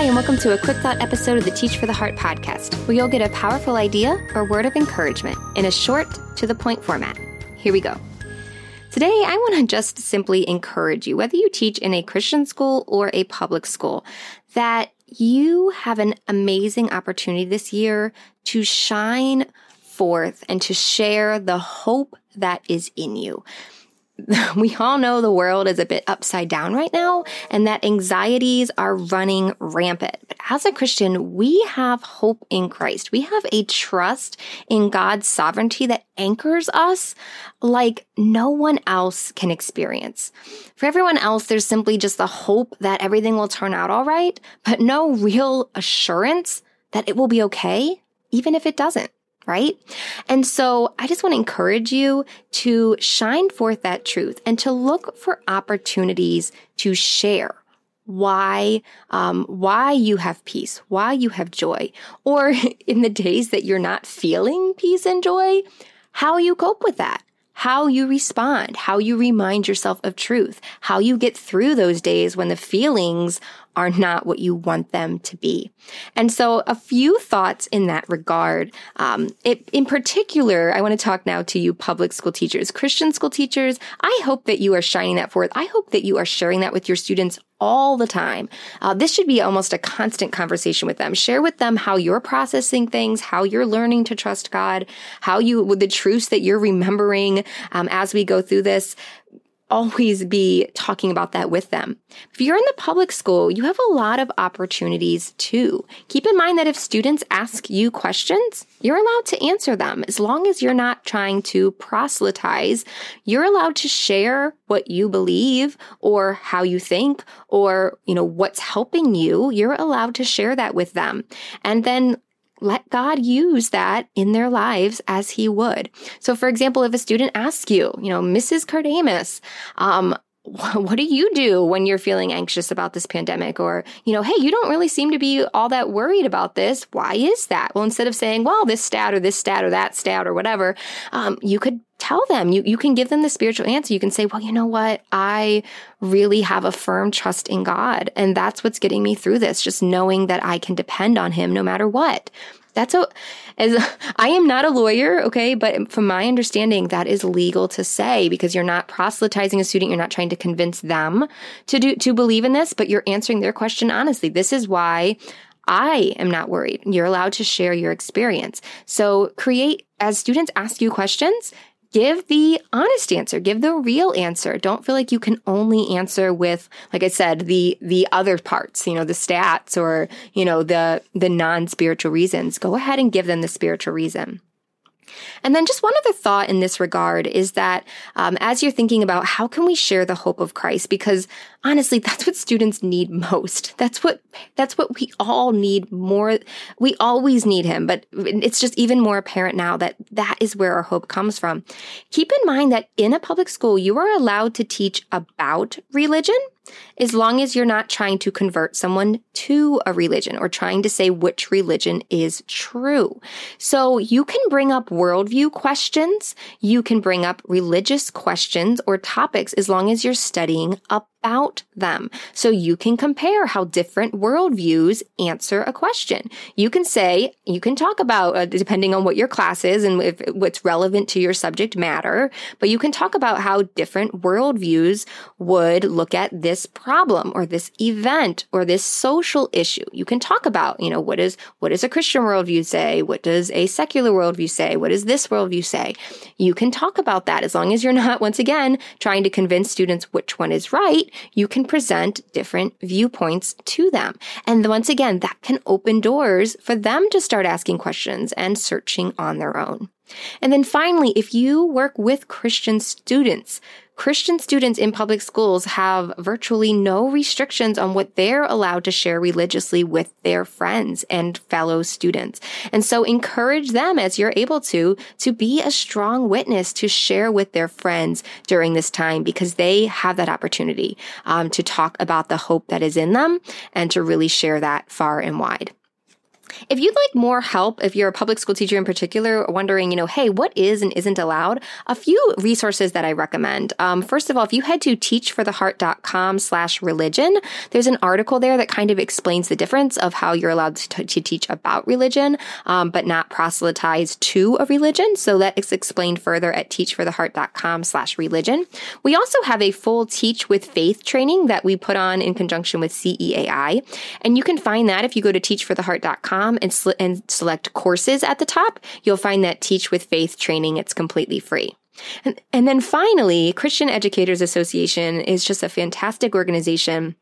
Hi, and welcome to a quick thought episode of the Teach for the Heart podcast, where you'll get a powerful idea or word of encouragement in a short, to the point format. Here we go. Today, I want to just simply encourage you, whether you teach in a Christian school or a public school, that you have an amazing opportunity this year to shine forth and to share the hope that is in you. we all know the world is a bit upside down right now and that anxieties are running rampant. But as a Christian, we have hope in Christ. We have a trust in God's sovereignty that anchors us like no one else can experience. For everyone else, there's simply just the hope that everything will turn out all right, but no real assurance that it will be okay, even if it doesn't right? And so I just want to encourage you to shine forth that truth and to look for opportunities to share why um, why you have peace, why you have joy, or in the days that you're not feeling peace and joy, how you cope with that how you respond, how you remind yourself of truth, how you get through those days when the feelings are not what you want them to be. And so a few thoughts in that regard. Um, it, in particular, I want to talk now to you public school teachers, Christian school teachers. I hope that you are shining that forth. I hope that you are sharing that with your students all the time. Uh, this should be almost a constant conversation with them. Share with them how you're processing things, how you're learning to trust God, how you, with the truths that you're remembering um, as we go through this always be talking about that with them. If you're in the public school, you have a lot of opportunities too. Keep in mind that if students ask you questions, you're allowed to answer them. As long as you're not trying to proselytize, you're allowed to share what you believe or how you think or, you know, what's helping you. You're allowed to share that with them. And then let God use that in their lives as He would. So, for example, if a student asks you, you know, Mrs. Kardamis, um, what do you do when you're feeling anxious about this pandemic? Or, you know, hey, you don't really seem to be all that worried about this. Why is that? Well, instead of saying, well, this stat or this stat or that stat or whatever, um, you could tell them, you, you can give them the spiritual answer. You can say, well, you know what? I really have a firm trust in God. And that's what's getting me through this, just knowing that I can depend on Him no matter what. That's a, as I am not a lawyer, okay, but from my understanding, that is legal to say because you're not proselytizing a student, you're not trying to convince them to do to believe in this, but you're answering their question honestly. This is why I am not worried. You're allowed to share your experience. So create as students ask you questions, give the honest answer, give the real answer. Don't feel like you can only answer with, like I said, the, the other parts, you know, the stats or, you know, the, the non-spiritual reasons. Go ahead and give them the spiritual reason. And then just one other thought in this regard is that um, as you're thinking about how can we share the hope of Christ, because honestly, that's what students need most. That's what that's what we all need more. We always need Him, but it's just even more apparent now that that is where our hope comes from. Keep in mind that in a public school, you are allowed to teach about religion as long as you're not trying to convert someone to a religion or trying to say which religion is true. So you can bring up worldview questions. You can bring up religious questions or topics as long as you're studying about them. So you can compare how different worldviews answer a question. You can say, you can talk about, uh, depending on what your class is and if what's relevant to your subject matter, but you can talk about how different worldviews would look at this problem or this event or this social issue. You can talk about, you know, what is, what does a Christian worldview say? What does a secular worldview say? What does this worldview say? You can talk about that as long as you're not, once again, trying to convince students which one is right. You can present different viewpoints to them. And once again, that can open doors for them to start asking questions and searching on their own. And then finally, if you work with Christian students, Christian students in public schools have virtually no restrictions on what they're allowed to share religiously with their friends and fellow students. And so encourage them as you're able to, to be a strong witness to share with their friends during this time because they have that opportunity um, to talk about the hope that is in them and to really share that far and wide. If you'd like more help, if you're a public school teacher in particular, wondering, you know, hey, what is and isn't allowed, a few resources that I recommend. Um, first of all, if you head to teachfortheheart.com slash religion, there's an article there that kind of explains the difference of how you're allowed to, to teach about religion, um, but not proselytize to a religion. So that is explained further at teachfortheheart.com slash religion. We also have a full Teach with Faith training that we put on in conjunction with CEAI. And you can find that if you go to teachfortheheart.com and, sl- and select courses at the top, you'll find that Teach with Faith training. It's completely free. And, and then finally, Christian Educators Association is just a fantastic organization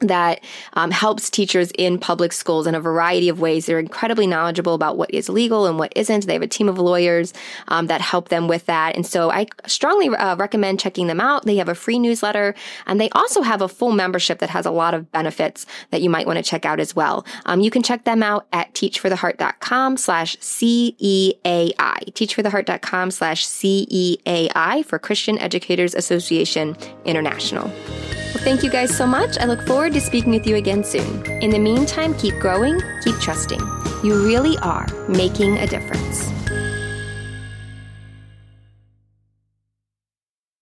that um, helps teachers in public schools in a variety of ways. They're incredibly knowledgeable about what is legal and what isn't. They have a team of lawyers um, that help them with that. And so I strongly uh, recommend checking them out. They have a free newsletter and they also have a full membership that has a lot of benefits that you might want to check out as well. Um, you can check them out at teachfortheheart.com slash CEAI. Teachfortheheart.com slash CEAI for Christian Educators Association International. Well, thank you guys so much. I look forward to speaking with you again soon. In the meantime, keep growing, keep trusting. You really are making a difference.